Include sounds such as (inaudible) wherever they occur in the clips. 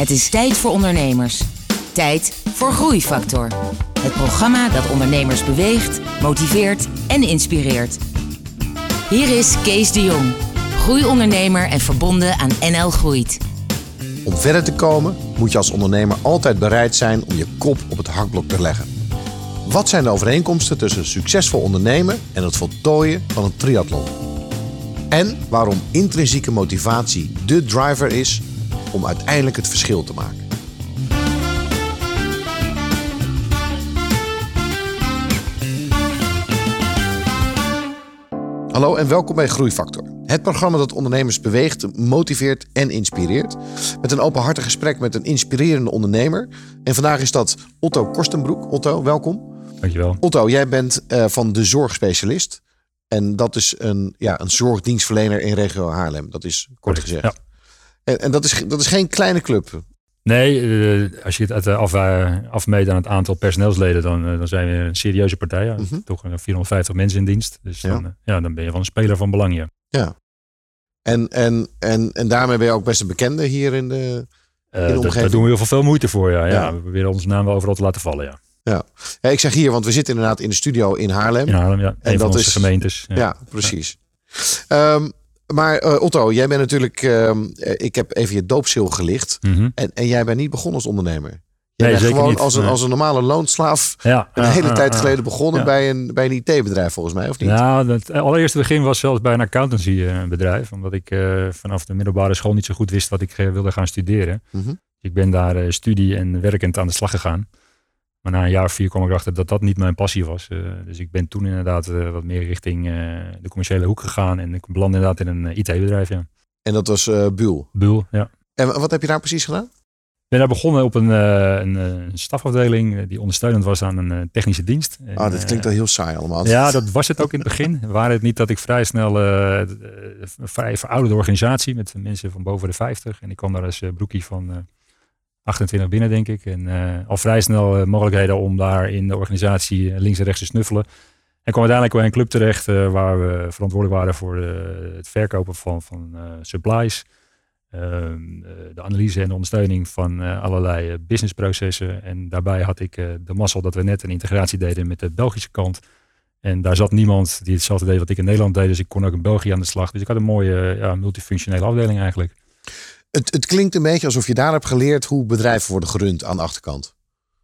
Het is tijd voor ondernemers. Tijd voor Groeifactor. Het programma dat ondernemers beweegt, motiveert en inspireert. Hier is Kees de Jong, groeiondernemer en verbonden aan NL Groeit. Om verder te komen moet je als ondernemer altijd bereid zijn om je kop op het hakblok te leggen. Wat zijn de overeenkomsten tussen succesvol ondernemen en het voltooien van een triathlon? En waarom intrinsieke motivatie de driver is om uiteindelijk het verschil te maken. Hallo en welkom bij Groeifactor. Het programma dat ondernemers beweegt, motiveert en inspireert. Met een openhartig gesprek met een inspirerende ondernemer. En vandaag is dat Otto Korstenbroek. Otto, welkom. Dankjewel. Otto, jij bent uh, van de zorgspecialist. En dat is een, ja, een zorgdienstverlener in regio Haarlem. Dat is kort gezegd. Ja. En, en, dat, is, dat is geen kleine club. Nee, uh, als je het af, uh, afmeet aan het aantal personeelsleden, dan, uh, dan zijn we een serieuze partij. Ja. Mm -hmm. Toch 450 mensen in dienst. Dus dan, ja. ja. dan ben je wel een speler van belang. Ja. ja. En, en, en, en daarmee ben je ook best een bekende hier in de, in de. Daar doen we heel veel, moeite voor. Ja. Ja. We proberen onze naam wel overal te laten vallen. Ja. Ja. ja, ik zeg hier, want we zitten inderdaad in de studio in Haarlem. In Haarlem, ja. En dat is gemeentes. Ja, precies. Um, maar uh, Otto, jij bent natuurlijk, uh, ik heb even je doopsil gelicht. Mm -hmm. en, en jij bent niet begonnen als ondernemer. Jij nee, bent gewoon niet. als een, als een normale loonslaaf ja, een hele tijd geleden begonnen bij een, bij een IT-bedrijf volgens mij, of niet? Nou, het allereerste begin was zelfs bij een accountancybedrijf. Omdat ik vanaf de middelbare school niet zo goed wist wat ik wilde gaan studeren. Mm -hmm. Ik ben daar studie en werkend aan de slag gegaan. Maar na een jaar of vier kwam ik erachter dat dat niet mijn passie was. Uh, dus ik ben toen inderdaad uh, wat meer richting uh, de commerciële hoek gegaan. En ik belandde inderdaad in een IT-bedrijf, ja. En dat was Buul? Buul, ja. En wat heb je daar precies gedaan? Ik ben daar begonnen op een, een, een stafafdeling die ondersteunend was aan een technische dienst. En, ah, dat klinkt wel heel saai allemaal. Ja, dat was het ook in het begin. (laughs) Waar het niet dat ik vrij snel een vrij verouderde organisatie met mensen van boven de 50. En ik kwam daar als broekie van 28 binnen, denk ik. En uh, al vrij snel uh, mogelijkheden om daar in de organisatie links en rechts te snuffelen. En kwam uiteindelijk bij een club terecht waar we verantwoordelijk waren voor het verkopen van, van supplies. Ehm, de analyse en de ondersteuning van allerlei businessprocessen. En daarbij had ik de mazzel dat we net een integratie deden met de Belgische kant. En daar zat niemand die hetzelfde deed wat ik in Nederland deed. Dus ik kon ook in België aan de slag. Dus ik had een mooie multifunctionele afdeling eigenlijk. Het, het, klinkt een beetje alsof je daar hebt geleerd hoe bedrijven worden gerund aan de achterkant.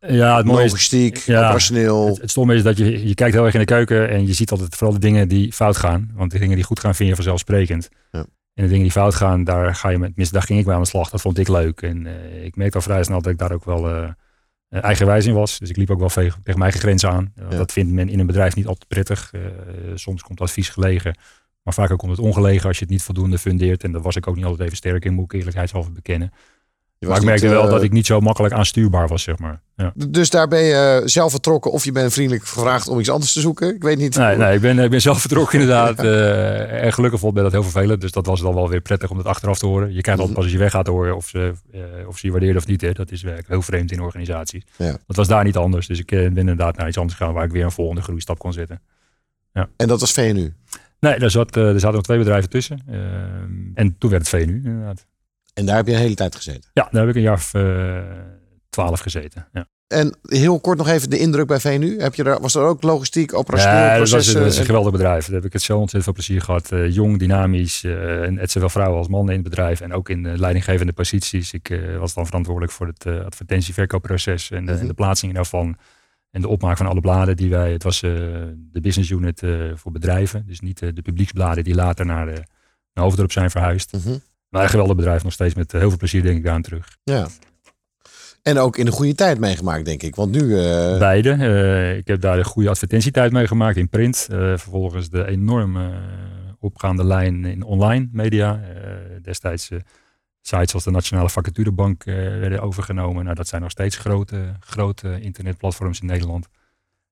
Ja, het Logistiek, is, ja, operationeel. Het, het stomme is dat je, je kijkt heel erg in de keuken en je ziet altijd vooral de dingen die fout gaan. Want de dingen die goed gaan vind je vanzelfsprekend. Ja. En de dingen die fout gaan, daar, ga je met, tenminste, daar ging ik mee aan de slag. Dat vond ik leuk. En uh, ik merkte al vrij snel dat ik daar ook wel uh, eigenwijs in was. Dus ik liep ook wel tegen, tegen mijn eigen grenzen aan. Ja. Dat vindt men in een bedrijf niet altijd prettig. Uh, soms komt advies gelegen. Maar vaak komt het ongelegen als je het niet voldoende fundeert. En daar was ik ook niet altijd even sterk in, moet ik eerlijkheidshalve bekennen. Maar ik merkte niet, wel uh, dat ik niet zo makkelijk aanstuurbaar was, zeg maar. Ja. Dus daar ben je zelf vertrokken of je bent vriendelijk gevraagd om iets anders te zoeken? Ik weet niet. Nee, nee ik, ben, ik ben zelf vertrokken (laughs) inderdaad. uh, en gelukkig vond ik dat heel vervelend. Dus dat was dan wel weer prettig om het achteraf te horen. Je krijgt altijd pas als je weg gaat horen of ze, uh, of ze je waardeerden of niet. Hè. Dat is werkelijk heel vreemd in organisaties. Ja. Dat was daar niet anders. Dus ik ben inderdaad naar iets anders gegaan waar ik weer een volgende groeistap kon zetten. Ja. En dat was VNU? Nee, daar, zat, uh, er zaten nog twee bedrijven tussen. Uh, en toen werd het VNU inderdaad. En daar heb je een hele tijd gezeten? Ja, daar heb ik een jaar of uh, twaalf gezeten. Ja. En heel kort nog even de indruk bij VNU. Heb je daar, was er ook logistiek, operationeel ja, processen? Dat was, dat is een geweldig bedrijf. Daar heb ik het zo ontzettend veel plezier gehad. Uh, jong, dynamisch. Uh, en het zowel vrouwen als mannen in het bedrijf. En ook in de leidinggevende posities. Ik uh, was dan verantwoordelijk voor het advertentieverkoopproces. En de, mm -hmm. en de plaatsing daarvan. En de opmaak van alle bladen die wij, het was uh, de business unit uh, voor bedrijven. Dus niet uh, de publieksbladen die later naar, de, naar Hoofddorp zijn verhuisd. Mm -hmm. Maar een geweldig bedrijf nog steeds met heel veel plezier denk ik daar aan terug. Ja. En ook in de goede tijd meegemaakt denk ik. Want nu... Beide. ik heb daar de goede advertentietijd meegemaakt in print. vervolgens de enorme opgaande lijn in online media. destijds sites als de Nationale Vacaturebank uh, werden overgenomen. Nou, dat zijn nog steeds grote, grote internetplatforms in Nederland.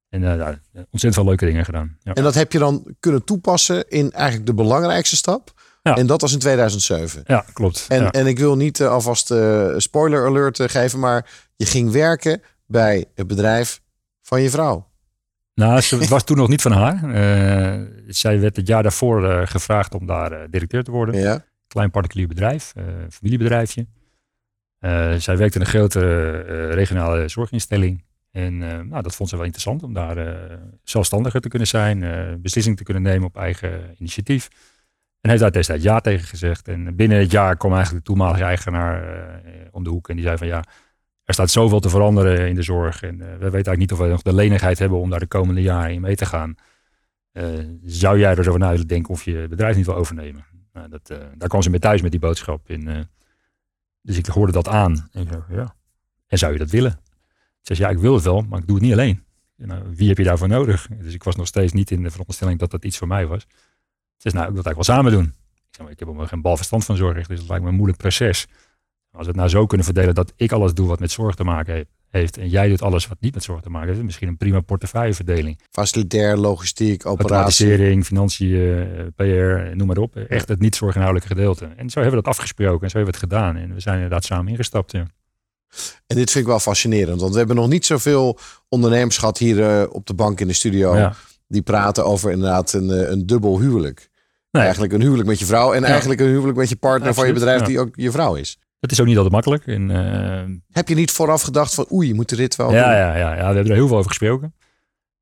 En uh, ja, ontzettend veel leuke dingen gedaan. Ja. En dat heb je dan kunnen toepassen in eigenlijk de belangrijkste stap. Ja. En dat was in 2007. Ja, klopt. En, ja. en ik wil niet uh, alvast spoiler alert geven, maar je ging werken bij het bedrijf van je vrouw. Nou, het was toen nog niet van haar. zij werd het jaar daarvoor gevraagd om daar directeur te worden Ja klein particulier bedrijf, uh, familiebedrijfje. zij werkte in een grote regionale zorginstelling. En nou, dat vond ze wel interessant om daar zelfstandiger te kunnen zijn, beslissingen te kunnen nemen op eigen initiatief. En heeft daar destijds ja tegen gezegd. En binnen het jaar kwam eigenlijk de toenmalige eigenaar om de hoek en die zei van ja, er staat zoveel te veranderen in de zorg. En we weten eigenlijk niet of we nog de lenigheid hebben om daar de komende jaren in mee te gaan. zou jij er zo van uit denken of je bedrijf niet wil overnemen? Nou, dat, uh, daar kwam ze mee thuis met die boodschap. En, uh, dus ik hoorde dat aan. En ja. En zou je dat willen? Ze zei, ja, ik wil het wel, maar ik doe het niet alleen. En, uh, wie heb je daarvoor nodig? Dus ik was nog steeds niet in de veronderstelling dat dat iets voor mij was. Ze zei, nou, ik wil het eigenlijk wel samen doen. Ik, zei, ik heb er geen balverstand van zorg, dus het lijkt me een moeilijk proces. Als we het nou zo kunnen verdelen dat ik alles doe wat met zorg te maken heeft, heeft en jij doet alles wat niet met zorg te maken heeft, misschien een prima portefeuilleverdeling. Facilitair, logistiek, operatie. Automatisering, financiën, PR, noem maar op. Echt het niet zorginhoudelijke gedeelte. En zo hebben we dat afgesproken en zo hebben we het gedaan. En we zijn inderdaad samen ingestapt. Ja. En dit vind ik wel fascinerend, want we hebben nog niet zoveel ondernemers gehad hier uh, op de bank in de studio. Ja. Die praten over inderdaad een, uh, een dubbel huwelijk. Nee. Eigenlijk een huwelijk met je vrouw en ja. eigenlijk een huwelijk met je partner Absoluut, van je bedrijf die ook je vrouw is. Het is ook niet altijd makkelijk. En, uh, Heb je niet vooraf gedacht van oei, je moet dit wel ja, doen? Ja, ja, ja, we hebben er heel veel over gesproken.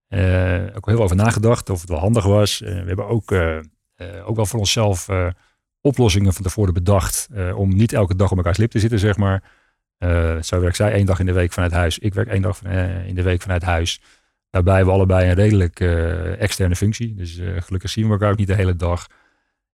Uh, ook heel veel over nagedacht of het wel handig was. Uh, we hebben ook, ook wel voor onszelf oplossingen van tevoren bedacht. om niet elke dag op elkaar slip te zitten, zeg maar. zo werkt zij één dag in de week vanuit huis. Ik werk één dag van, in de week vanuit huis. Daarbij hebben we allebei een redelijk externe functie. Dus gelukkig zien we elkaar ook niet de hele dag.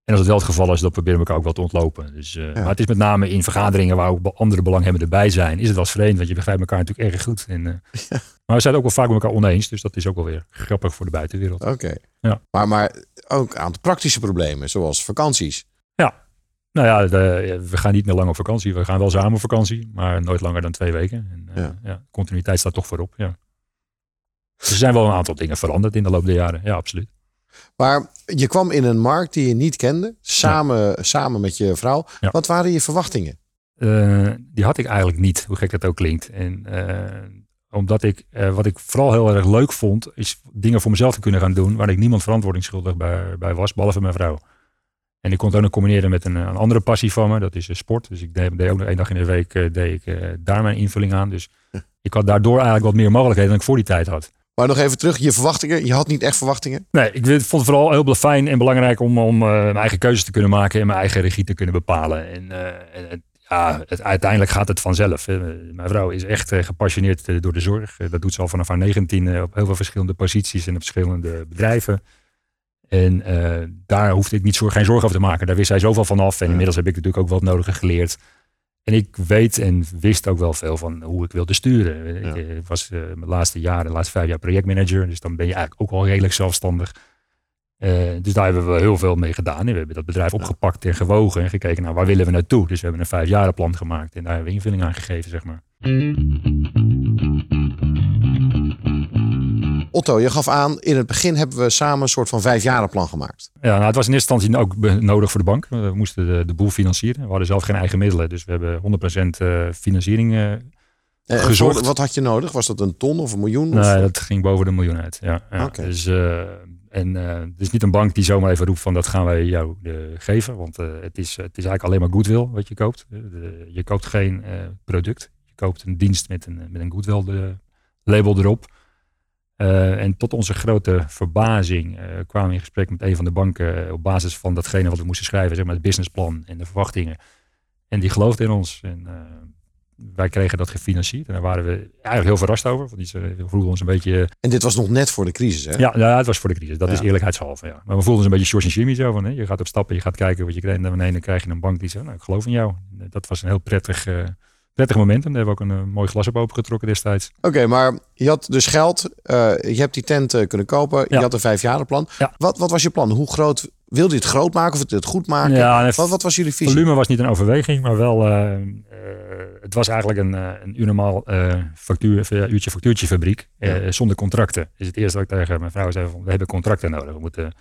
En als het wel het geval is, dan proberen we elkaar ook wel te ontlopen. Dus, uh, ja. Maar het is met name in vergaderingen waar ook andere belanghebbenden bij zijn, is het wel eens vreemd, want je begrijpt elkaar natuurlijk erg goed. En, uh, (laughs) ja. Maar we zijn het ook wel vaak met elkaar oneens, dus dat is ook wel weer grappig voor de buitenwereld. Oké. Okay. Ja. Maar, maar ook een aantal praktische problemen, zoals vakanties. Ja. Nou ja, de, we gaan niet meer lang op vakantie. We gaan wel samen op vakantie, maar nooit langer dan twee weken. En, uh, ja. continuïteit staat toch voorop, ja. Dus er zijn wel een aantal dingen veranderd in de loop der jaren. Ja, absoluut. Maar je kwam in een markt die je niet kende, samen, ja. samen met je vrouw. Ja. Wat waren je verwachtingen? Uh, die had ik eigenlijk niet, hoe gek dat ook klinkt. En uh, omdat ik, uh, wat ik vooral heel erg leuk vond, is dingen voor mezelf te kunnen gaan doen waar ik niemand verantwoordingsschuldig bij, bij was, behalve mijn vrouw. En ik kon het ook nog combineren met een, een andere passie van me, dat is sport. Dus ik deed, deed ook nog één dag in de week deed ik, daar mijn invulling aan. Dus ik had daardoor eigenlijk wat meer mogelijkheden dan ik voor die tijd had. Maar nog even terug, je verwachtingen. Je had niet echt verwachtingen? Nee, ik vond het vooral heel fijn en belangrijk om, om uh, mijn eigen keuzes te kunnen maken en mijn eigen regie te kunnen bepalen. En, uh, en ja, het, uiteindelijk gaat het vanzelf. Mijn vrouw is echt uh, gepassioneerd door de zorg. dat doet ze al vanaf haar 19 op heel veel verschillende posities en op verschillende bedrijven. En daar hoefde ik niet zorg, geen zorg over te maken. Daar wist zij zoveel van af. En inmiddels heb ik natuurlijk ook het nodige geleerd. En ik weet en wist ook wel veel van hoe ik wilde sturen. Ja. Ik was uh, mijn laatste jaren, de laatste vijf jaar projectmanager. Dus dan ben je eigenlijk ook al redelijk zelfstandig. Uh, dus daar hebben we heel veel mee gedaan. En we hebben dat bedrijf opgepakt en gewogen en gekeken naar waar willen we naartoe. Dus we hebben een vijfjarenplan gemaakt en daar hebben we invulling aan gegeven, zeg maar. Otto, je gaf aan, in het begin hebben we samen een soort van vijfjarenplan gemaakt. Ja, nou, het was in eerste instantie ook nodig voor de bank. We moesten de, de boel financieren. We hadden zelf geen eigen middelen, dus we hebben 100% financiering uh, en gezocht. Wat had je nodig? Was dat een ton of een miljoen? Nee, of? dat ging boven de miljoen uit. Ja, ja. Okay. Dus, uh, en uh, het is niet een bank die zomaar even roept van dat gaan wij jou geven. Want het, is, het is eigenlijk alleen maar goodwill wat je koopt. Je koopt geen product. Je koopt een dienst met een, met een goodwill label erop. Uh, en tot onze grote verbazing uh, kwamen we in gesprek met een van de banken op basis van datgene wat we moesten schrijven, zeg maar het businessplan en de verwachtingen. En die geloofde in ons. En wij kregen dat gefinancierd. En daar waren we eigenlijk heel verrast over. Want die vroegen ons een beetje. En dit was nog net voor de crisis, hè? Ja, ja het was voor de crisis. Dat ja. is eerlijkheidshalve. Ja. Maar we voelden ons een beetje George en Jimmy zo van. Hè? Je gaat op stappen, je gaat kijken wat je krijgt. En dan krijg je een bank die zegt, nou, ik geloof in jou. Dat was een heel prettig prettig moment. En daar hebben we ook een uh, mooi glas op opengetrokken destijds. Oké, okay, maar je had dus geld. Uh, je hebt die tent uh, kunnen kopen. Je had een vijfjarenplan. Ja. Wat, wat was je plan? Hoe groot wilde je het groot maken of het goed maken? Ja, wat, wat was jullie visie? Volume was niet een overweging, maar wel. het was eigenlijk een, een uur normaal factuur, uurtje factuurtje fabriek. Ja. zonder contracten. Is het eerste wat ik tegen mijn vrouw zei: van, we hebben contracten nodig. We moeten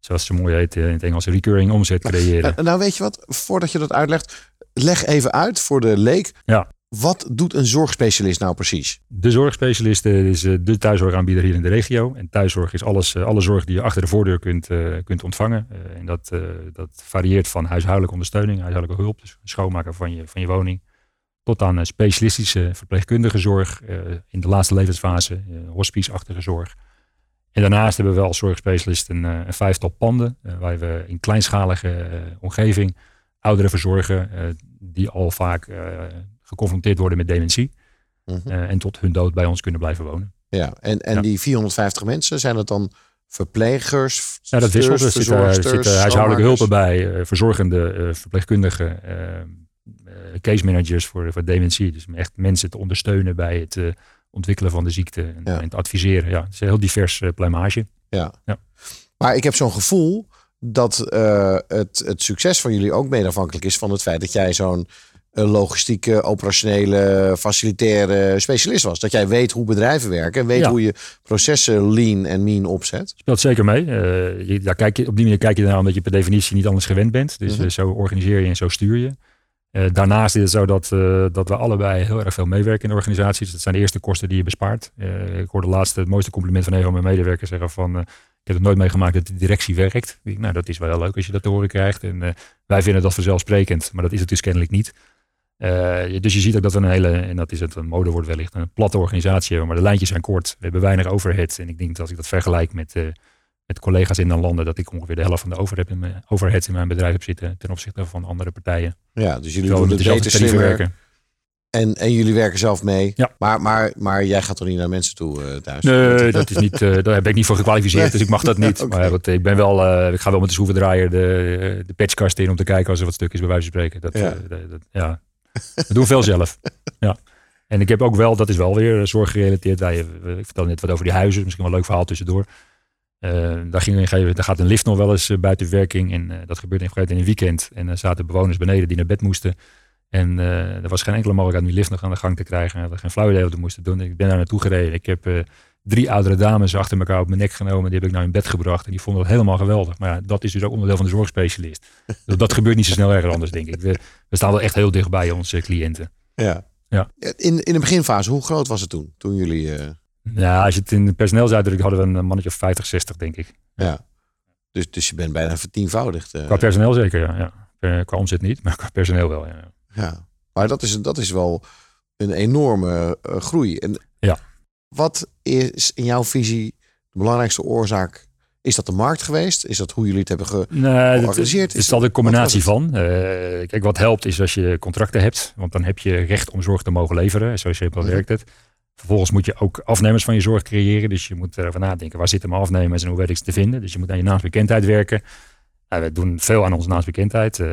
zoals ze mooi heet in het Engels, recurring omzet creëren. Nou, weet je wat, voordat je dat uitlegt, leg even uit voor de leek. Ja. Wat doet een zorgspecialist nou precies? De zorgspecialist is de thuiszorgaanbieder hier in de regio. En thuiszorg is alles, alle zorg die je achter de voordeur kunt, kunt ontvangen. En dat, dat varieert van huishoudelijke ondersteuning, huishoudelijke hulp, dus schoonmaken van je, van je woning, tot aan specialistische verpleegkundige zorg in de laatste levensfase, hospiceachtige zorg. En daarnaast hebben we wel als zorgspecialist een, een vijftal panden, waar we in kleinschalige omgeving ouderen verzorgen die al vaak geconfronteerd worden met dementie. Mhm. en tot hun dood bij ons kunnen blijven wonen. Ja, en, en die 450 mensen, zijn het dan verplegers? Ja, dat wisselt. Er zitten, zitten huishoudelijke hulpen bij, uh, verzorgende uh, verpleegkundigen, case managers voor, voor dementie. Dus echt mensen te ondersteunen bij het ontwikkelen van de ziekte en, en, het adviseren. Ja, het is een heel divers pluimage. Ja. ja. Maar ik heb zo'n gevoel dat het, het succes van jullie ook mede afhankelijk is van het feit dat jij zo'n logistieke, operationele, facilitaire specialist was. Dat jij weet hoe bedrijven werken en weet hoe je processen lean en mean opzet. Speelt zeker mee. Uh, je, daar kijk je, op die manier kijk je naar omdat je per definitie niet anders gewend bent. Dus mhm. eh, zo organiseer je en zo stuur je. Uh, daarnaast is het zo dat, dat we allebei heel erg veel meewerken in de organisaties. Dat zijn de eerste kosten die je bespaart. ik hoorde laatst het mooiste compliment van een van mijn medewerkers zeggen van... ik heb het nooit meegemaakt dat de directie werkt. Nou, dat is wel heel leuk als je dat te horen krijgt. En wij vinden dat vanzelfsprekend, maar dat is het dus kennelijk niet. Uh, dus je ziet ook dat we een hele, en dat is het, een modewoord wellicht, een platte organisatie hebben, maar de lijntjes zijn kort. We hebben weinig overhead. En ik denk dat als ik dat vergelijk met, uh, met collega's in dan landen, dat ik ongeveer de helft van de overhead in mijn, overhead in mijn bedrijf heb zitten ten opzichte van andere partijen. Ja, dus jullie doen het beter slimmer. Werken. En, en jullie werken zelf mee. Ja. Maar, maar, maar jij gaat toch niet naar mensen toe uh, thuis? Nee, dat is niet, daar ben ik niet voor gekwalificeerd, dus ik mag dat niet. (laughs) Maar wat, ik, ben wel, ik ga wel met de schroevendraaier de, de patchkast in om te kijken als er wat stukjes bij wijze van spreken. Dat, ja. dat, ja. We doen veel zelf. (laughs) Ja. En ik heb ook wel, dat is wel weer zorggerelateerd. Wij, ik vertel net wat over die huizen, misschien wel een leuk verhaal tussendoor. Uh, daar, ging een, daar gaat een lift nog wel eens uh, buiten werking. En uh, dat gebeurde in, in een weekend. En er zaten bewoners beneden die naar bed moesten. En er was geen enkele mogelijkheid om die lift nog aan de gang te krijgen. We hadden geen flauw idee wat we moesten doen. Ik ben daar naartoe gereden. Ik heb drie oudere dames achter elkaar op mijn nek genomen. Die heb ik naar in bed gebracht. En die vonden dat helemaal geweldig. Maar ja, dat is dus ook onderdeel van de zorgspecialist. Dus dat gebeurt niet zo snel ergens anders, denk ik. We, we staan wel echt heel dicht bij onze cliënten. Ja. ja. In, in de beginfase, hoe groot was het toen? Toen jullie... Uh... Ja, als je het in de personeel uitdrukt, hadden we een mannetje of 50, 60, denk ik. Ja. Dus, dus je bent bijna vertienvoudigd. Uh... Qua personeel zeker, ja. ja. Qua omzet niet, maar qua personeel wel, ja. Ja, maar dat is, dat is wel een enorme uh, groei. En ja. Wat is in jouw visie de belangrijkste oorzaak? Is dat de markt geweest? Is dat hoe jullie het hebben ge nee, georganiseerd? Het is altijd een combinatie van. Uh, kijk, wat helpt is als je contracten hebt. Want dan heb je recht om zorg te mogen leveren. Zo simpel mhm. werkt het. Vervolgens moet je ook afnemers van je zorg creëren. Dus je moet erover nadenken. Waar zitten mijn afnemers en hoe weet ik ze te vinden? Dus je moet aan je naamsbekendheid werken. We doen veel aan onze naamsbekendheid. Uh,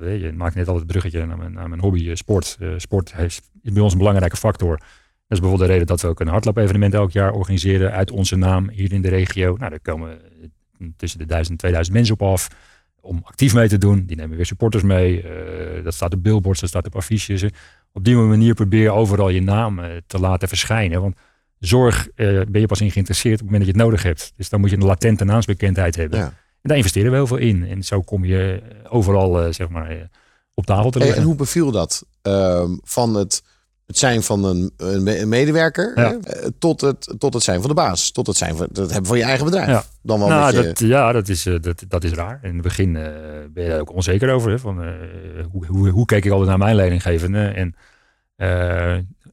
je maakt net al het bruggetje naar mijn, mijn hobby uh, sport. sport is bij ons een belangrijke factor. Dat is bijvoorbeeld de reden dat we ook een hardloop-evenement elk jaar organiseren uit onze naam hier in de regio. Nou, daar komen tussen de 1000 en 2000 mensen op af om actief mee te doen. Die nemen weer supporters mee. Dat staat op billboards, dat staat op affiches. Op die manier probeer je overal je naam te laten verschijnen. Want zorg ben je pas in geïnteresseerd op het moment dat je het nodig hebt. Dus dan moet je een latente naamsbekendheid hebben. Ja. En daar investeren we heel veel in. En zo kom je overal zeg maar, op tafel te liggen. En hoe beviel dat ehm, van het het zijn van een, een medewerker eh, tot, het, tot het zijn van de baas. Tot het zijn van het hebben van je eigen bedrijf. Ja. Dan wel nou, dat, ja, dat is, dat, dat is raar. In het begin uh, ben je daar ook onzeker over. Hè, van, hoe, hoe, hoe keek ik altijd naar mijn leidinggevende? En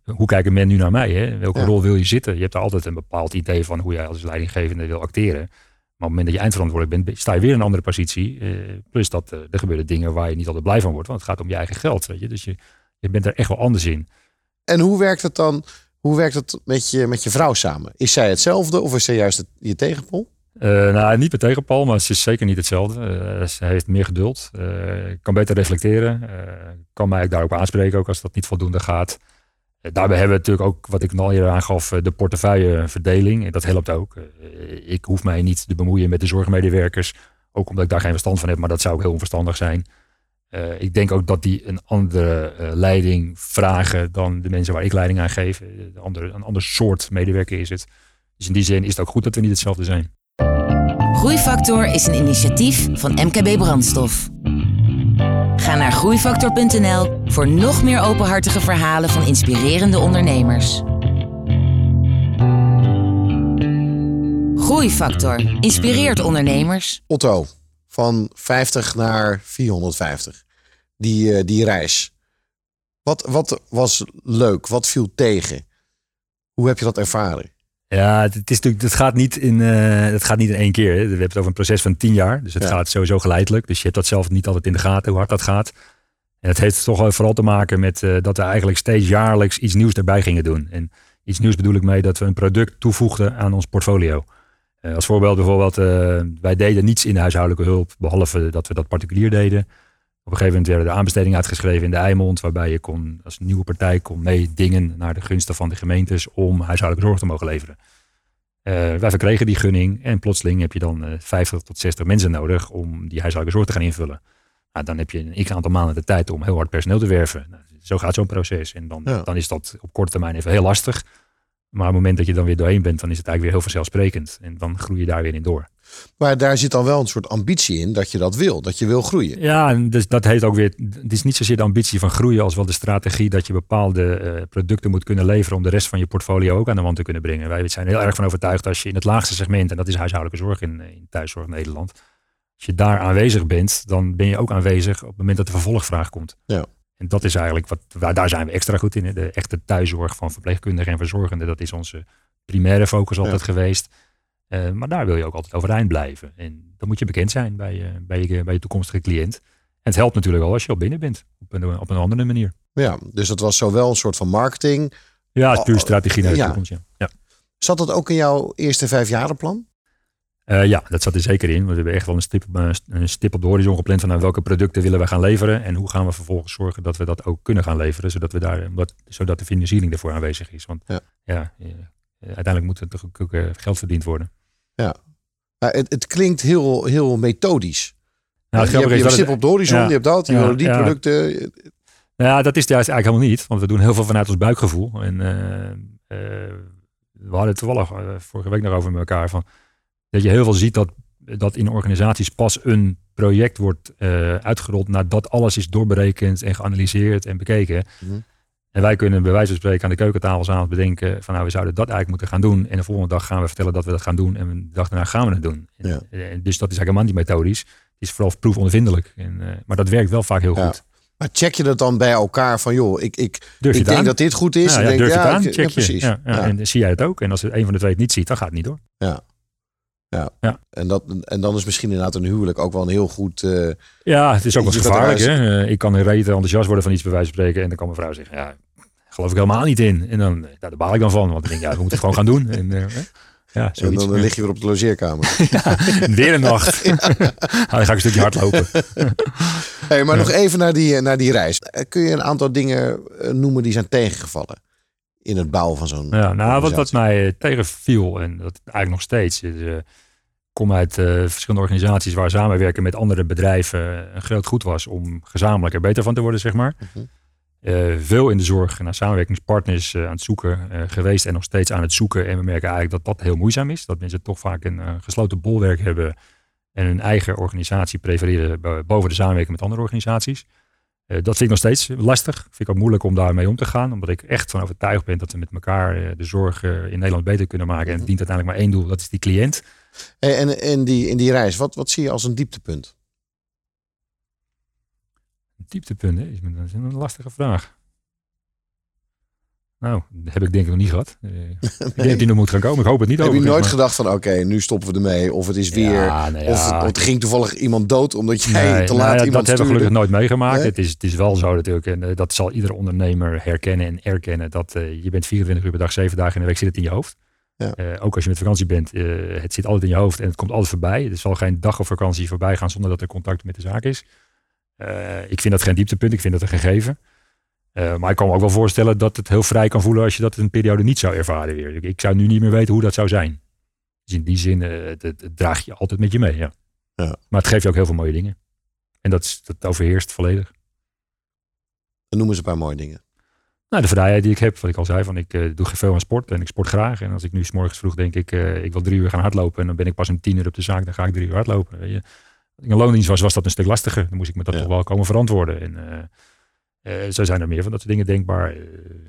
hoe kijken men nu naar mij? Hè? Welke rol wil je zitten? Je hebt er altijd een bepaald idee van hoe jij als leidinggevende wil acteren. Maar op het moment dat je eindverantwoordelijk bent, sta je weer in een andere positie. plus dat er gebeuren dingen waar je niet altijd blij van wordt. Want het gaat om je eigen geld. Weet je? Dus je, je bent er echt wel anders in. En hoe werkt het dan? Hoe werkt het met je, met je vrouw samen? Is zij hetzelfde of is zij juist het, je tegenpol? Uh, nou, niet met tegenpol, maar ze is zeker niet hetzelfde. Ze heeft meer geduld, kan beter reflecteren, kan mij daar ook aanspreken, ook als dat niet voldoende gaat. Daarbij hebben we natuurlijk ook, wat ik al eerder aangaf, de portefeuilleverdeling. Dat helpt ook. ik hoef mij niet te bemoeien met de zorgmedewerkers, ook omdat ik daar geen verstand van heb, maar dat zou ook heel onverstandig zijn. Ik denk ook dat die een andere leiding vragen dan de mensen waar ik leiding aan geef. Een eh, andere, een ander soort medewerker is het. Dus in die zin is het ook goed dat we niet hetzelfde zijn. Groeifactor is een initiatief van MKB Brandstof. Ga naar groeifactor.nl voor nog meer openhartige verhalen van inspirerende ondernemers. Groeifactor inspireert ondernemers. Otto, van 50 naar 450. Die, uh, die reis. Wat, wat was leuk? Wat viel tegen? Hoe heb je dat ervaren? Ja, het, is natuurlijk, het, gaat niet in, uh, het gaat niet in één keer. Hè. We hebben het over een proces van tien jaar. Dus het gaat sowieso geleidelijk. Dus je hebt dat zelf niet altijd in de gaten hoe hard dat gaat. En het heeft toch vooral te maken met uh, dat we eigenlijk steeds jaarlijks iets nieuws erbij gingen doen. En iets nieuws bedoel ik mee dat we een product toevoegden aan ons portfolio. Uh, als voorbeeld bijvoorbeeld, wij deden niets in de huishoudelijke hulp, behalve dat we dat particulier deden. Op een gegeven moment werden de aanbestedingen uitgeschreven in de Eimond, waarbij je kon, als nieuwe partij kon meedingen naar de gunsten van de gemeentes om huishoudelijke zorg te mogen leveren. Uh, wij verkregen die gunning en plotseling heb je dan uh, 50 tot 60 mensen nodig om die huishoudelijke zorg te gaan invullen. Nou, dan heb je een x aantal maanden de tijd om heel hard personeel te werven. Nou, zo gaat zo'n proces. En dan, dan is dat op korte termijn even heel lastig. Maar op het moment dat je dan weer doorheen bent, dan is het eigenlijk weer heel vanzelfsprekend. En dan groei je daar weer in door. Maar daar zit dan wel een soort ambitie in dat je dat wil, dat je wil groeien. Ja, en dus dat heet ook weer. Het is niet zozeer de ambitie van groeien als wel de strategie dat je bepaalde uh, producten moet kunnen leveren om de rest van je portfolio ook aan de wand te kunnen brengen. Wij zijn heel erg van overtuigd als je in het laagste segment, en dat is huishoudelijke zorg in, in thuiszorg Nederland, als je daar aanwezig bent, dan ben je ook aanwezig op het moment dat de vervolgvraag komt. Ja. En dat is eigenlijk wat, daar zijn we extra goed in. De echte thuiszorg van verpleegkundigen en verzorgenden, dat is onze primaire focus altijd geweest. Uh, maar daar wil je ook altijd overeind blijven. En dan moet je bekend zijn bij, uh, bij, je, bij je toekomstige cliënt. En het helpt natuurlijk al als je al binnen bent, op een, op een andere manier. Ja, dus dat was zowel een soort van marketing. Ja, het puur strategie naar de ja. toekomst. Ja. ja. Zat dat ook in jouw eerste vijfjarenplan? Uh, ja, dat zat er zeker in. We hebben echt wel een stip, een stip op de horizon gepland van nou, welke producten willen we gaan leveren en hoe gaan we vervolgens zorgen dat we dat ook kunnen gaan leveren, zodat, we daar, zodat de financiering ervoor aanwezig is. Want ja, ja uiteindelijk moet er toch ook geld verdiend worden. Ja, het, het klinkt heel, heel methodisch. Nou, je hebt, je hebt stip op de horizon, je hebt dat, je ja, die producten. Ja, dat is het juist eigenlijk helemaal niet. Want we doen heel veel vanuit ons buikgevoel. En uh, uh, we hadden het toevallig uh, vorige week nog over met elkaar. Van, dat je heel veel ziet dat, dat in organisaties pas een project wordt uitgerold nadat alles is doorberekend en geanalyseerd en bekeken. Mm en wij kunnen bij wijze van spreken aan de keukentafel samen bedenken van nou we zouden dat eigenlijk moeten gaan doen. En de volgende dag gaan we vertellen dat we dat gaan doen. En de dag daarna gaan we het doen. Ja. En, dus dat is eigenlijk helemaal niet methodisch. Het is vooral proefondervindelijk. En, uh, maar dat werkt wel vaak heel goed. Maar check je dat dan bij elkaar van joh, ik, ik, ik denk dat dit goed is. Ja, ja, denk, durf je het aan, check je. precies. En zie jij het ook? En als een van de twee het niet ziet, dan gaat het niet door. Ja. Ja. ja. En, dat, en dan is misschien inderdaad een huwelijk ook wel een heel goed. Uh, ja, het is ook wel gevaarlijk. Hè? Ik kan een rete enthousiast worden van iets bij wijze van spreken. En dan kan mijn vrouw zeggen: Ja, geloof ik helemaal niet in. En dan, nou, daar baal ik dan van. Want ik denk, ja, we moeten het gewoon gaan doen. En, uh, ja, en dan lig je weer op de logeerkamer. (laughs) ja, weer een nacht. (laughs) ja. nou, (laughs) dan ga ik een stukje hardlopen. hey, maar nog even naar die, naar die reis. Eh, kun je een aantal dingen eh, noemen die zijn tegengevallen? In het bouwen van zo'n. Ja, nou, wat, wat mij tegenviel, en dat eigenlijk nog steeds. Is, uh, kom uit uh, verschillende organisaties waar samenwerken met andere bedrijven een groot goed was om gezamenlijk er beter van te worden, zeg maar. -huh. Uh, veel in de zorg naar samenwerkingspartners uh, aan het zoeken uh, geweest en nog steeds aan het zoeken. En we merken eigenlijk dat dat heel moeizaam is. Dat mensen toch vaak een gesloten bolwerk hebben en hun eigen organisatie prefereren boven de samenwerking met andere organisaties. Dat vind ik nog steeds lastig. Vind ik ook moeilijk om daarmee om te gaan. Omdat ik echt van overtuigd ben dat we met elkaar de zorg in Nederland beter kunnen maken. En het dient uiteindelijk maar één doel, dat is die cliënt. En, en die, in die reis, wat, wat zie je als een dieptepunt? dieptepunten is een lastige vraag. Nou, dat heb ik denk ik nog niet gehad. nee. (laughs) Ik denk dat die nog moet gaan komen. Ik hoop het niet. Heb je nooit gedacht van oké, nu stoppen we ermee. Of het is weer. Ja, nee, of, het, of het ging toevallig iemand dood omdat jij nee, te laat nou ja, iemand Dat hebben we gelukkig nooit meegemaakt. Het, is, het is wel zo natuurlijk. En uh, dat zal iedere ondernemer herkennen en erkennen. Dat uh, je bent 24 uur per dag, 7 dagen in de week zit het in je hoofd. Ja. Uh, ook als je met vakantie bent, het zit altijd in je hoofd en het komt altijd voorbij. Er zal geen dag of vakantie voorbij gaan zonder dat er contact met de zaak is. Uh, ik vind dat geen dieptepunt, ik vind dat een gegeven. Uh, maar ik kan me ook wel voorstellen dat het heel vrij kan voelen als je dat een periode niet zou ervaren weer. Ik, zou nu niet meer weten hoe dat zou zijn. Dus in die zin, uh, draag je altijd met je mee. Ja. ja. Maar het geeft je ook heel veel mooie dingen. En dat, dat overheerst volledig. Dan noemen ze een paar mooie dingen. Nou, de vrijheid die ik heb, wat ik al zei, van ik uh, doe veel aan sport en ik sport graag. En als ik nu s morgens vroeg denk ik, ik wil drie uur gaan hardlopen en dan ben ik pas een tien uur op de zaak, dan ga ik drie uur hardlopen. Weet je in een loondienst was, was dat een stuk lastiger. Dan moest ik me dat ja. toch wel komen verantwoorden. En zo zijn er meer van dat soort dingen denkbaar. Uh,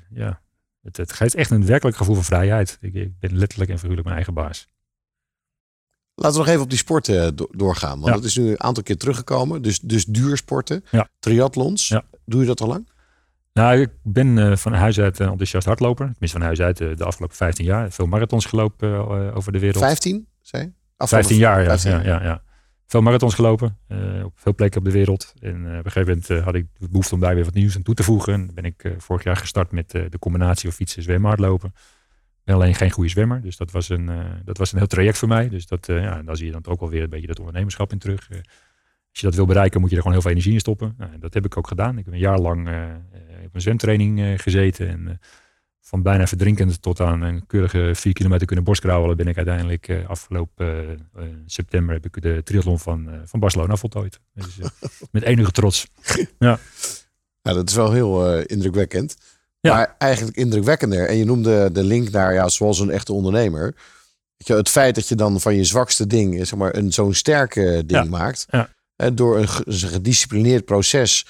ja, het, het, geeft echt een werkelijk gevoel van vrijheid. Ik, ik, ben letterlijk en figuurlijk mijn eigen baas. Laten we nog even op die sporten doorgaan. Want ja. dat is nu een aantal keer teruggekomen. Dus, dus duursporten, ja. triathlons. Doe je dat al lang? Nou, ik ben van huis uit een enthousiast hardloper. Tenminste van huis uit de afgelopen 15 jaar. Veel marathons gelopen over de wereld. 15, zei 15 jaar, ja. ja, ja, ja. Veel marathons gelopen. op veel plekken op de wereld. En op een gegeven moment had ik de behoefte om daar weer wat nieuws aan toe te voegen. En ben ik vorig jaar gestart met de combinatie of fietsen, zwemmen, hardlopen ben alleen geen goede zwemmer. Dus dat was een, dat was een heel traject voor mij. Dus dat, ja, daar zie je dan ook wel weer een beetje dat ondernemerschap in terug. als je dat wil bereiken, moet je er gewoon heel veel energie in stoppen. Nou, dat heb ik ook gedaan. Ik heb een jaar lang op een zwemtraining gezeten. En van bijna verdrinkend tot aan een keurige vier kilometer kunnen borstkrauwelen, ben ik uiteindelijk afgelopen september heb ik de triathlon van, van Barcelona voltooid. Dus, met enige trots. (laughs) Ja. ja, dat is wel heel indrukwekkend. Ja. Maar eigenlijk indrukwekkender. En je noemde de link naar, ja, zoals een echte ondernemer. Je, het feit dat je dan van je zwakste ding, zeg maar, een zo'n sterke ding maakt. Ja. door een gedisciplineerd proces.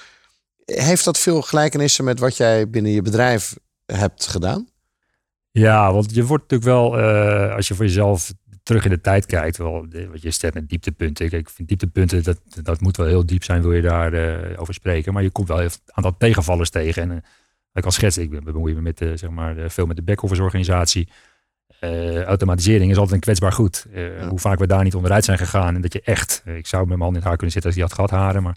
Heeft dat veel gelijkenissen met wat jij binnen je bedrijf hebt gedaan? Ja, want je wordt natuurlijk wel, uh, als je voor jezelf terug in de tijd kijkt, wel, wat je stelt met dieptepunten. ik vind dieptepunten, dat, dat moet wel heel diep zijn, wil je daar uh, over spreken. Maar je komt wel een aantal tegenvallers tegen. En uh, ik al schets, ik bemoei me met, zeg maar, veel met de back-office organisatie. automatisering is altijd een kwetsbaar goed. Hoe vaak we daar niet onderuit zijn gegaan. En dat je echt, ik zou met mijn hand in het haar kunnen zitten als die had gehad haren. Maar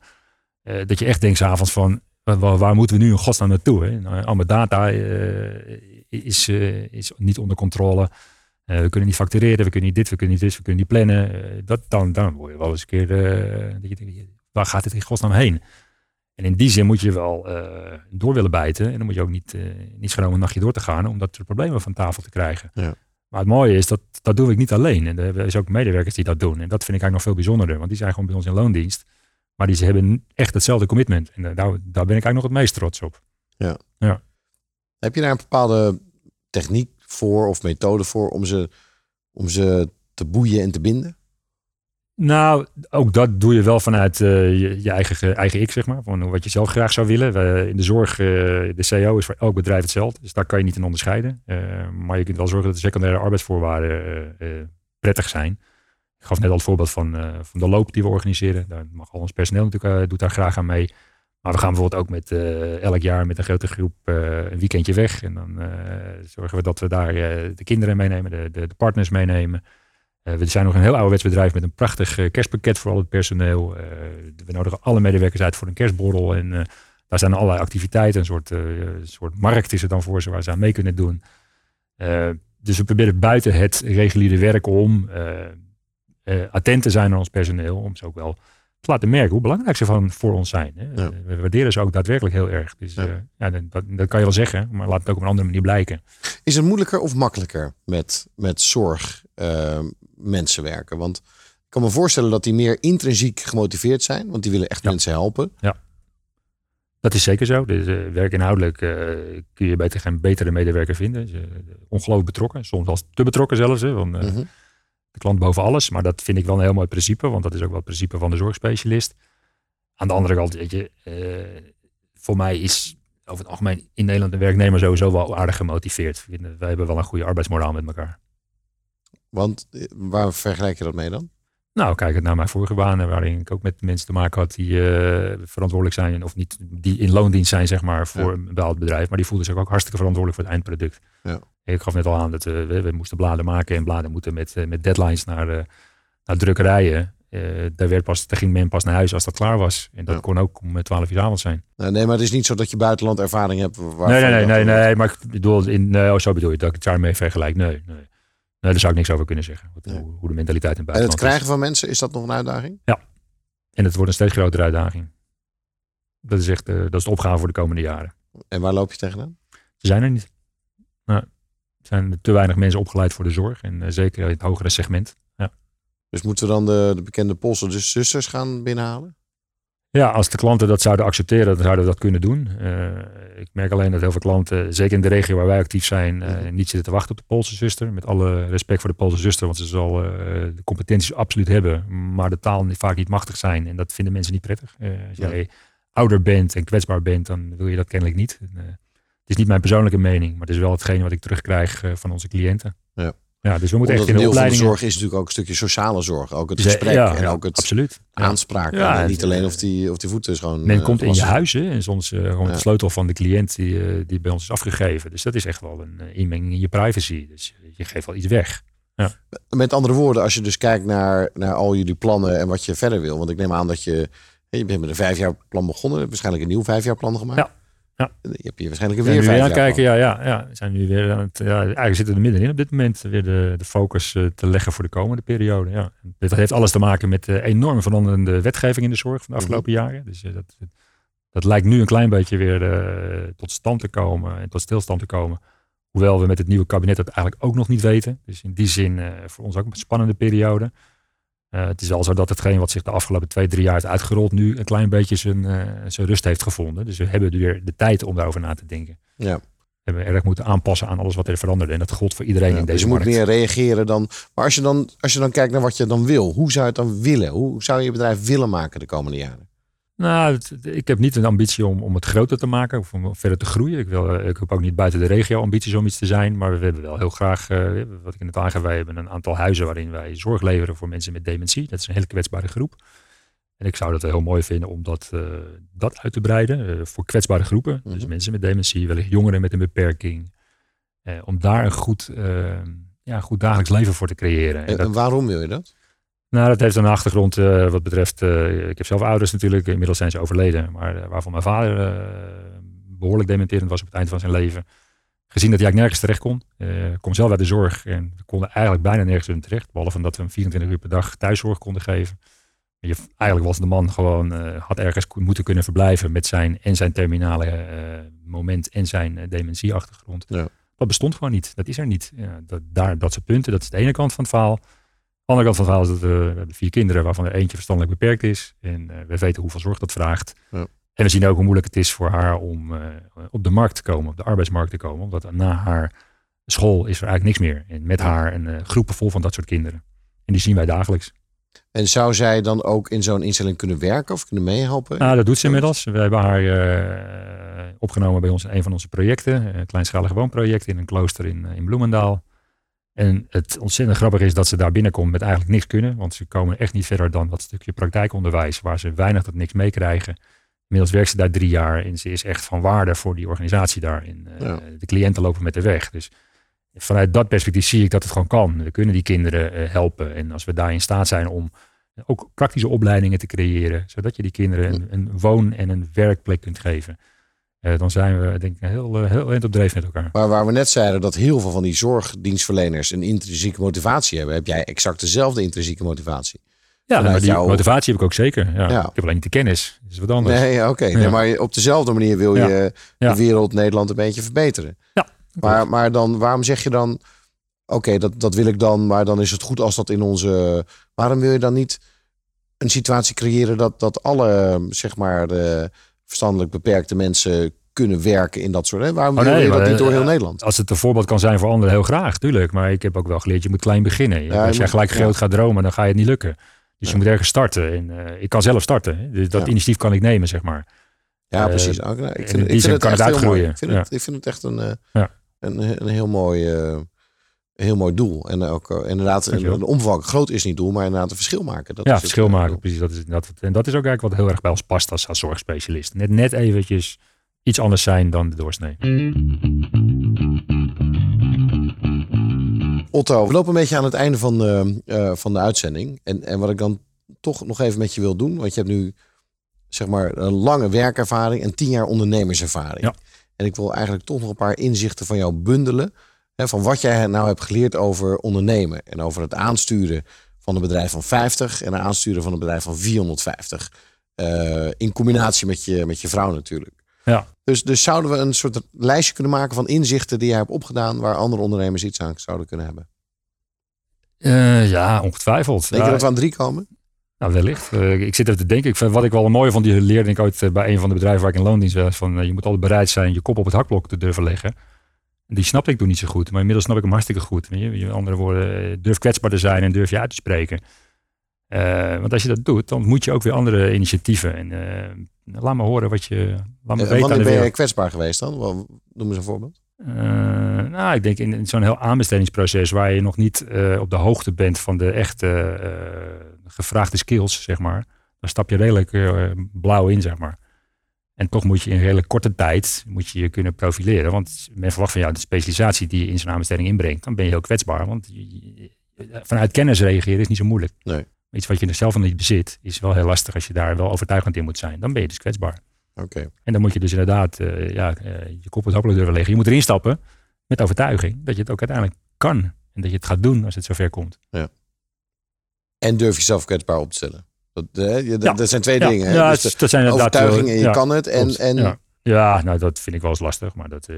dat je echt denkt s'avonds van, waar, waar, moeten we nu in godsnaam naartoe? Hè? Nou, al mijn data is, is niet onder controle. Uh, we kunnen niet factureren, we kunnen niet dit, we kunnen niet dit, we kunnen niet plannen. Uh, dat, dan, dan word je wel eens een keer, uh, waar gaat het in godsnaam heen? En in die zin moet je wel door willen bijten. En dan moet je ook niet, niet schromen een nachtje door te gaan, om dat problemen van tafel te krijgen. Ja. Maar het mooie is, dat, dat doe ik niet alleen. En er zijn ook medewerkers die dat doen. En dat vind ik eigenlijk nog veel bijzonderder, want die zijn gewoon bij ons in loondienst. Maar die ze hebben echt hetzelfde commitment. En daar, daar ben ik eigenlijk nog het meest trots op. Ja. ja. Heb je daar een bepaalde techniek voor of methode voor om ze, om ze te boeien en te binden? Nou, ook dat doe je wel vanuit uh, je, je, eigen, eigen ik, zeg maar. Van wat je zelf graag zou willen. We, in de zorg, uh, de CEO is voor elk bedrijf hetzelfde. Dus daar kan je niet in onderscheiden. Uh, maar je kunt wel zorgen dat de secundaire arbeidsvoorwaarden prettig zijn. Ik gaf net al het voorbeeld van, van de loop die we organiseren. Daar mag al ons personeel natuurlijk doet daar graag aan mee. Maar we gaan bijvoorbeeld ook met uh, elk jaar met een grote groep uh, een weekendje weg. En dan uh, zorgen we dat we daar de kinderen meenemen, de, de, de partners meenemen. we zijn nog een heel ouderwets bedrijf met een prachtig kerstpakket voor al het personeel. we nodigen alle medewerkers uit voor een kerstborrel. En daar zijn allerlei activiteiten. Een soort, soort markt is het dan voor ze waar ze aan mee kunnen doen. dus we proberen buiten het reguliere werk om attent te zijn aan ons personeel. Om ze ook wel te laten merken hoe belangrijk ze van voor ons zijn. Hè. We waarderen ze ook daadwerkelijk heel erg. Dus ja. Uh, ja dat, dat, kan je wel zeggen, maar laat het ook op een andere manier blijken. Is het moeilijker of makkelijker met, met zorg uh, mensen werken? Want ik kan me voorstellen dat die meer intrinsiek gemotiveerd zijn, want die willen echt mensen helpen. Ja. Dat is zeker zo. Dus, uh, werkinhoudelijk kun je beter geen betere medewerker vinden. Ongelooflijk betrokken, soms als te betrokken zelfs. Hè, mm de klant boven alles. Maar dat vind ik wel een heel mooi principe, want dat is ook wel het principe van de zorgspecialist. Aan de andere kant, weet je, uh, voor mij is over het algemeen in Nederland een werknemer sowieso wel aardig gemotiveerd. Wij hebben wel een goede arbeidsmoraal met elkaar. Want eh, waar vergelijk je dat mee dan? Nou, kijk het naar mijn vorige banen, waarin ik ook met mensen te maken had die uh, verantwoordelijk zijn, of niet, die in loondienst zijn, zeg maar, voor een bepaald bedrijf. Maar die voelden zich ook hartstikke verantwoordelijk voor het eindproduct. Ja. Ik gaf net al aan dat we, we, moesten bladen maken en bladen moeten met, eh, met deadlines naar, naar drukkerijen. Daar, werd pas, daar ging men pas naar huis als dat klaar was. En dat kon ook om 12 uur avond zijn. Nee, maar het is niet zo dat je buitenland ervaring hebt. Nee, nee, nee, nee, nee, maar ik bedoel, in, oh, zo bedoel je dat ik het daarmee vergelijk. Nee, nee. Daar zou ik niks over kunnen zeggen. Hoe, hoe de mentaliteit in buitenland En het krijgen van mensen, is dat nog een uitdaging? Ja. En het wordt een steeds grotere uitdaging. Dat is echt dat is de opgave voor de komende jaren. En waar loop je tegenaan? Ze zijn er niet. Nou, er zijn te weinig mensen opgeleid voor de zorg. En uh, zeker in het hogere segment. Ja. Dus moeten we dan de, de bekende Poolse dus zusters gaan binnenhalen? Ja, als de klanten dat zouden accepteren, dan zouden we dat kunnen doen. Uh, ik merk alleen dat heel veel klanten, zeker in de regio waar wij actief zijn, uh, niet zitten te wachten op de Poolse zuster. Met alle respect voor de Poolse zuster, want ze zal uh, de competenties absoluut hebben, maar de taal vaak niet machtig zijn. En dat vinden mensen niet prettig. als jij ouder bent en kwetsbaar bent, dan wil je dat kennelijk niet. het is niet mijn persoonlijke mening, maar het is wel hetgene wat ik terugkrijg van onze cliënten. Ja. Ja, dus we moeten echt in een de deel van de zorg is natuurlijk ook een stukje sociale zorg. Ook het gesprek ja, en ja, ook het Absoluut. Ja. aanspraken. Ja, en niet alleen of die, of die voeten schoon Men eh, komt in je huis hè, en soms eh, gewoon Ja. de sleutel van de cliënt die, eh, die bij ons is afgegeven. Dus dat is echt wel een inmenging in je privacy. Dus je geeft wel iets weg. zijn. Met andere woorden, als je dus kijkt naar, naar al jullie plannen en wat je verder wil. Want ik neem aan dat je... Je bent met een vijfjaar plan begonnen. Waarschijnlijk een nieuw vijfjaar plan gemaakt. Ja. Ja. Je hebt hier waarschijnlijk We weer vijf kijken, ja, ja, ja. We zijn nu weer aan het, ja, eigenlijk zitten we er middenin op dit moment weer de, de focus eh, te leggen voor de komende periode. Ja. Dit heeft alles te maken met de enorm veranderende wetgeving in de zorg van de afgelopen jaren. Dus eh, dat, dat lijkt nu een klein beetje weer eh, tot stand te komen en tot stilstand te komen. Hoewel we met het nieuwe kabinet dat eigenlijk ook nog niet weten. Dus in die zin eh, voor ons ook een spannende periode. Eh, het is wel zo dat hetgeen wat zich de afgelopen twee, drie jaar is uitgerold, nu een klein beetje zijn, eh, zijn rust heeft gevonden. Dus we hebben weer de tijd om daarover na te denken. Ja. We hebben erg moeten aanpassen aan alles wat er veranderde. En dat gold voor iedereen Ja, in dus deze je moet meer reageren dan. Maar als je dan, als je dan kijkt naar wat je dan wil, hoe zou je het dan willen? Hoe zou je je bedrijf willen maken de komende jaren? Nou, het- ik heb niet een ambitie om, om het groter te maken of om verder te groeien. Ik, wil, eh, ik heb ook niet buiten de regio ambities om iets te zijn. Maar we hebben wel heel graag, eh, wat ik net aangaf, wij hebben een aantal huizen waarin wij zorg leveren voor mensen met dementie. Dat is een hele kwetsbare groep. En ik zou dat heel mooi vinden om dat, eh, dat uit te breiden eh, voor kwetsbare groepen. Dus Mhm. mensen met dementie, wellicht jongeren met een beperking. Eh, om daar een goed, eh, ja, goed dagelijks leven voor te creëren. En En, dat- en waarom wil je dat? Nou, dat heeft een achtergrond eh, wat betreft. eh, ik heb zelf ouders natuurlijk, inmiddels zijn ze overleden. Maar eh, waarvan mijn vader eh, behoorlijk dementerend was op het eind van zijn leven. Gezien dat hij eigenlijk nergens terecht kon. Ik kom zelf uit de zorg en we konden eigenlijk bijna nergens in terecht. Behalve dat we hem 24 uur per dag thuiszorg konden geven. Je, eigenlijk was de man gewoon, had ergens moeten kunnen verblijven met zijn en zijn terminale moment en zijn dementieachtergrond. Ja. Dat bestond gewoon niet. Dat is er niet. Ja, dat, daar, dat soort punten, dat is de ene kant van het verhaal. De andere kant van het verhaal is dat we, we hebben vier kinderen waarvan er eentje verstandelijk beperkt is. En eh, we weten hoeveel zorg dat vraagt. Ja. En we zien ook hoe moeilijk het is voor haar om eh, op de markt te komen, op de arbeidsmarkt te komen. Omdat na haar school is er eigenlijk niks meer. En met haar een eh, groepen vol van dat soort kinderen. En die zien wij dagelijks. En zou zij dan ook in zo'n instelling kunnen werken of kunnen meehelpen? Nou, dat doet ze inmiddels. We hebben haar eh, opgenomen bij ons in een van onze projecten. Een kleinschalig woonproject in een klooster in, eh, in Bloemendaal. En het ontzettend grappige is dat ze daar binnenkomt met eigenlijk niks kunnen. Want ze komen echt niet verder dan dat stukje praktijkonderwijs. Waar ze weinig tot niks meekrijgen. Inmiddels werkt ze daar drie jaar. En ze is echt van waarde voor die organisatie daar. En, eh, Ja. De cliënten lopen met de weg. Dus vanuit dat perspectief zie ik dat het gewoon kan. We kunnen die kinderen eh, helpen. En als we daar in staat zijn om ook praktische opleidingen te creëren, zodat je die kinderen een, een woon- en een werkplek kunt geven. Eh, dan zijn we denk ik heel, eh, heel eind op dreef met elkaar. Maar waar we net zeiden dat heel veel van die zorgdienstverleners een intrinsieke motivatie hebben, heb jij exact dezelfde intrinsieke motivatie. Ja, maar die jouw- motivatie heb ik ook zeker. Ja. Ja. Ik heb alleen niet de kennis. Dat is wat anders. Nee, oké. Ja. maar op dezelfde manier wil Ja. je de wereld, Nederland een beetje verbeteren. Ja, Maar, maar dan, waarom zeg je dan, oké, dat, dat wil ik dan, maar dan is het goed als dat in onze. Waarom wil je dan niet een situatie creëren dat, dat alle, zeg maar, de verstandelijk beperkte mensen kunnen werken in dat soort. Hè? Waarom Oh, wil nee, je dat niet door eh, heel Nederland? Als het een voorbeeld kan zijn voor anderen, heel graag, tuurlijk. Maar ik heb ook wel geleerd, je moet klein beginnen. je als jij moet- gelijk ja. groot gaat dromen, dan ga je het niet lukken. Dus Ja. je moet ergens starten. En, eh, ik kan zelf starten. Dus dat initiatief kan ik nemen, zeg maar. Ja, eh, precies. Nou, ik in vind, ik vind het kan het uitgroeien. Ik vind, het, ik vind het echt een, een, een heel mooi, eh, heel mooi doel. En ook eh, inderdaad, een, een omvang groot is niet doel, maar inderdaad een verschil maken. Dat ja, is verschil eh, maken, precies. Dat is, dat, en dat is ook eigenlijk wat heel erg bij ons past als, als zorgspecialist. Net, net eventjes iets anders zijn dan de doorsnee. Otto, we lopen een beetje aan het einde van de, eh, van de uitzending. En, en wat ik dan toch nog even met je wil doen, want je hebt nu zeg maar een lange werkervaring en tien jaar ondernemerservaring. Ja. En ik wil eigenlijk toch nog een paar inzichten van jou bundelen. Hè, van wat jij nou hebt geleerd over ondernemen. En over het aansturen van een bedrijf van 50 en het aansturen van een bedrijf van 450. Eh, in combinatie met je, met je vrouw natuurlijk. Ja. Dus, dus zouden we een soort lijstje kunnen maken van inzichten die jij hebt opgedaan, waar andere ondernemers iets aan zouden kunnen hebben? Eh, ja, ongetwijfeld. Denk je dat we aan drie komen? Nou, wellicht. Eh, ik zit even te denken. Ik vind, wat ik wel een mooie vond, die leerde ik ooit bij een van de bedrijven waar ik in loondienst was. Van, je moet altijd bereid zijn je kop op het hakblok te durven leggen. Die snapte ik toen niet zo goed. Maar inmiddels snap ik hem hartstikke goed. Weet je, andere woorden, eh, durf kwetsbaar te zijn en durf je uit te spreken. Eh, want als je dat doet, dan moet je ook weer andere initiatieven. En eh, laat me horen wat je... Laat me weten aan wanneer ben je kwetsbaar geweest dan? Noem eens een voorbeeld. Nou, ik denk in, in zo'n heel aanbestedingsproces waar je nog niet op de hoogte bent van de echte gevraagde skills, zeg maar. Dan stap je redelijk blauw in, zeg maar. En toch moet je in een hele korte tijd moet je, je kunnen profileren. Want men verwacht van jou de specialisatie die je in zo'n aanbesteding inbrengt. Dan ben je heel kwetsbaar. Want je- vanuit kennis reageren is niet zo moeilijk. Nee. Iets wat je zelf nog niet bezit, is wel heel lastig als je daar wel overtuigend in moet zijn. Dan ben je dus kwetsbaar. Oké. En dan moet je dus inderdaad eh, ja, eh, je kop op het hopelijk durven leggen. Je moet erin stappen met overtuiging dat je het ook uiteindelijk kan. En dat je het gaat doen als het zover komt. En durf jezelf kwetsbaar op te stellen. Dat, eh, zijn twee dingen. Ja, Dus de dat zijn overtuiging wel- en je kan het. En, en ja. nou dat vind ik wel eens lastig. Maar dat, eh,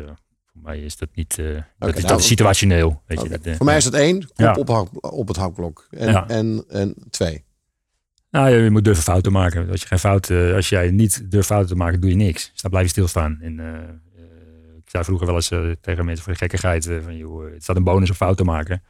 voor mij is dat niet... eh, dat is, nou, dat is situationeel. Weet je, dat, eh, Voor mij is dat één, kop op, op het hakblok. En, en, en twee. Nou, je moet durven fouten maken. Als, je geen fout, eh, als jij niet durft fouten te maken, doe je niks. Dus dan blijf je stilstaan. En, eh, eh, ik zei vroeger wel eens eh, tegen mensen voor de gekkigheid: eh, van, joh, eh, het staat een bonus om fout te maken.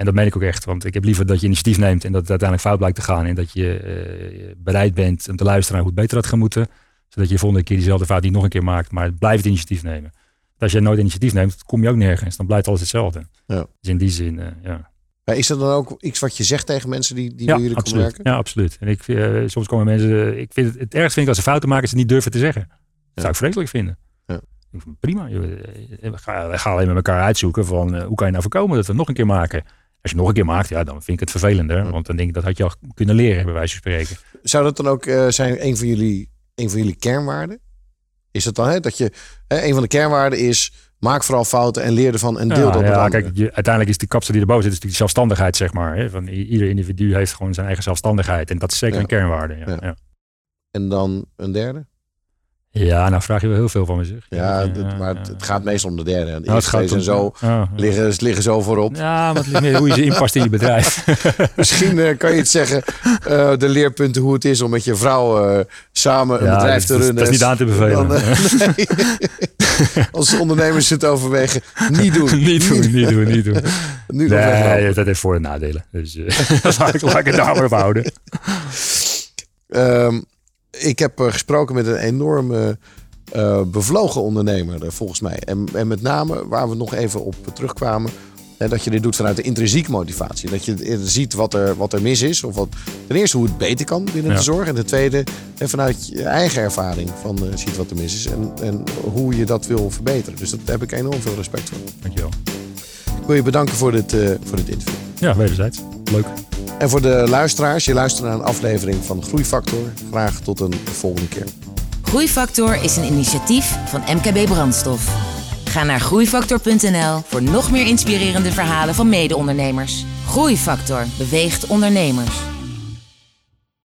En dat meen ik ook echt. Want ik heb liever dat je initiatief neemt en dat het uiteindelijk fout blijkt te gaan. En dat je eh, bereid bent om te luisteren naar hoe het beter had gemoeten. Zodat je de volgende keer diezelfde fout niet nog een keer maakt. Maar blijf het initiatief nemen. Want als je nooit initiatief neemt, kom je ook nergens. Dan blijft alles hetzelfde. Ja. Dus in die zin, eh, ja. Maar is dat dan ook iets wat je zegt tegen mensen die, die Ja, bij jullie komen absoluut. werken? Ja, absoluut. En ik, eh, soms komen mensen. Ik vind het, het ergste vind ik als ze fouten maken, ze het niet durven te zeggen. Dat Ja. zou ik vreselijk vinden. Ja. Prima. We gaan, gaan alleen met elkaar uitzoeken van hoe kan je nou voorkomen dat we het nog een keer maken. Als je het nog een keer maakt, ja, dan vind ik het vervelender. Want dan denk ik dat had je al kunnen leren, bij wijze van spreken. Zou dat dan ook eh, zijn een van, jullie, een van jullie kernwaarden? Is dat dan hè, dat je hè, een van de kernwaarden is maak vooral fouten en leer ervan en deel ja, dat ja, kijk, je, uiteindelijk is die kapsel die erboven zit, is natuurlijk die zelfstandigheid, zeg maar. Hè? Van, ieder individu heeft gewoon zijn eigen zelfstandigheid. En dat is zeker Ja. een kernwaarde. Ja. En dan een derde? Ja, nou vraag je wel heel veel van me, zeg. Ja, maar het, ja. het gaat meestal om de derde. En de Nou, het gaat zo, Ja, ja. liggen, liggen zo voorop. Ja, maar het ligt meer hoe je ze inpast in je bedrijf. (laughs) Misschien eh, kan je het zeggen, eh, de leerpunten hoe het is om met je vrouw eh, samen een bedrijf dat te is- runnen. dat is niet aan te bevelen. Dan, (laughs) nee. (laughs) Als ondernemers het overwegen, niet doen. niet doen, niet doen, niet doen. Nu nog Nee, dat heeft voor- en nadelen. Dus eh laat, ik, laat ik het daar maar op houden. Ehm, ik heb eh, gesproken met een enorme eh, bevlogen ondernemer, eh, volgens mij. En, en met name waar we nog even op terugkwamen. dat je dit doet vanuit de intrinsieke motivatie. Dat je ziet wat er, wat er mis is. Of wat, ten eerste hoe het beter kan binnen Ja. de zorg. En ten tweede vanuit je eigen ervaring van ziet wat er mis is. En, en hoe je dat wil verbeteren. Dus daar heb ik enorm veel respect voor. Dankjewel. Ik wil je bedanken voor dit, voor dit interview. Ja, wederzijds. Leuk. En voor de luisteraars, je luistert naar een aflevering van Groeifactor. Graag tot een volgende keer. Groeifactor is een initiatief van MKB Brandstof. Ga naar groeifactor.nl voor nog meer inspirerende verhalen van mede-ondernemers. Groeifactor beweegt ondernemers.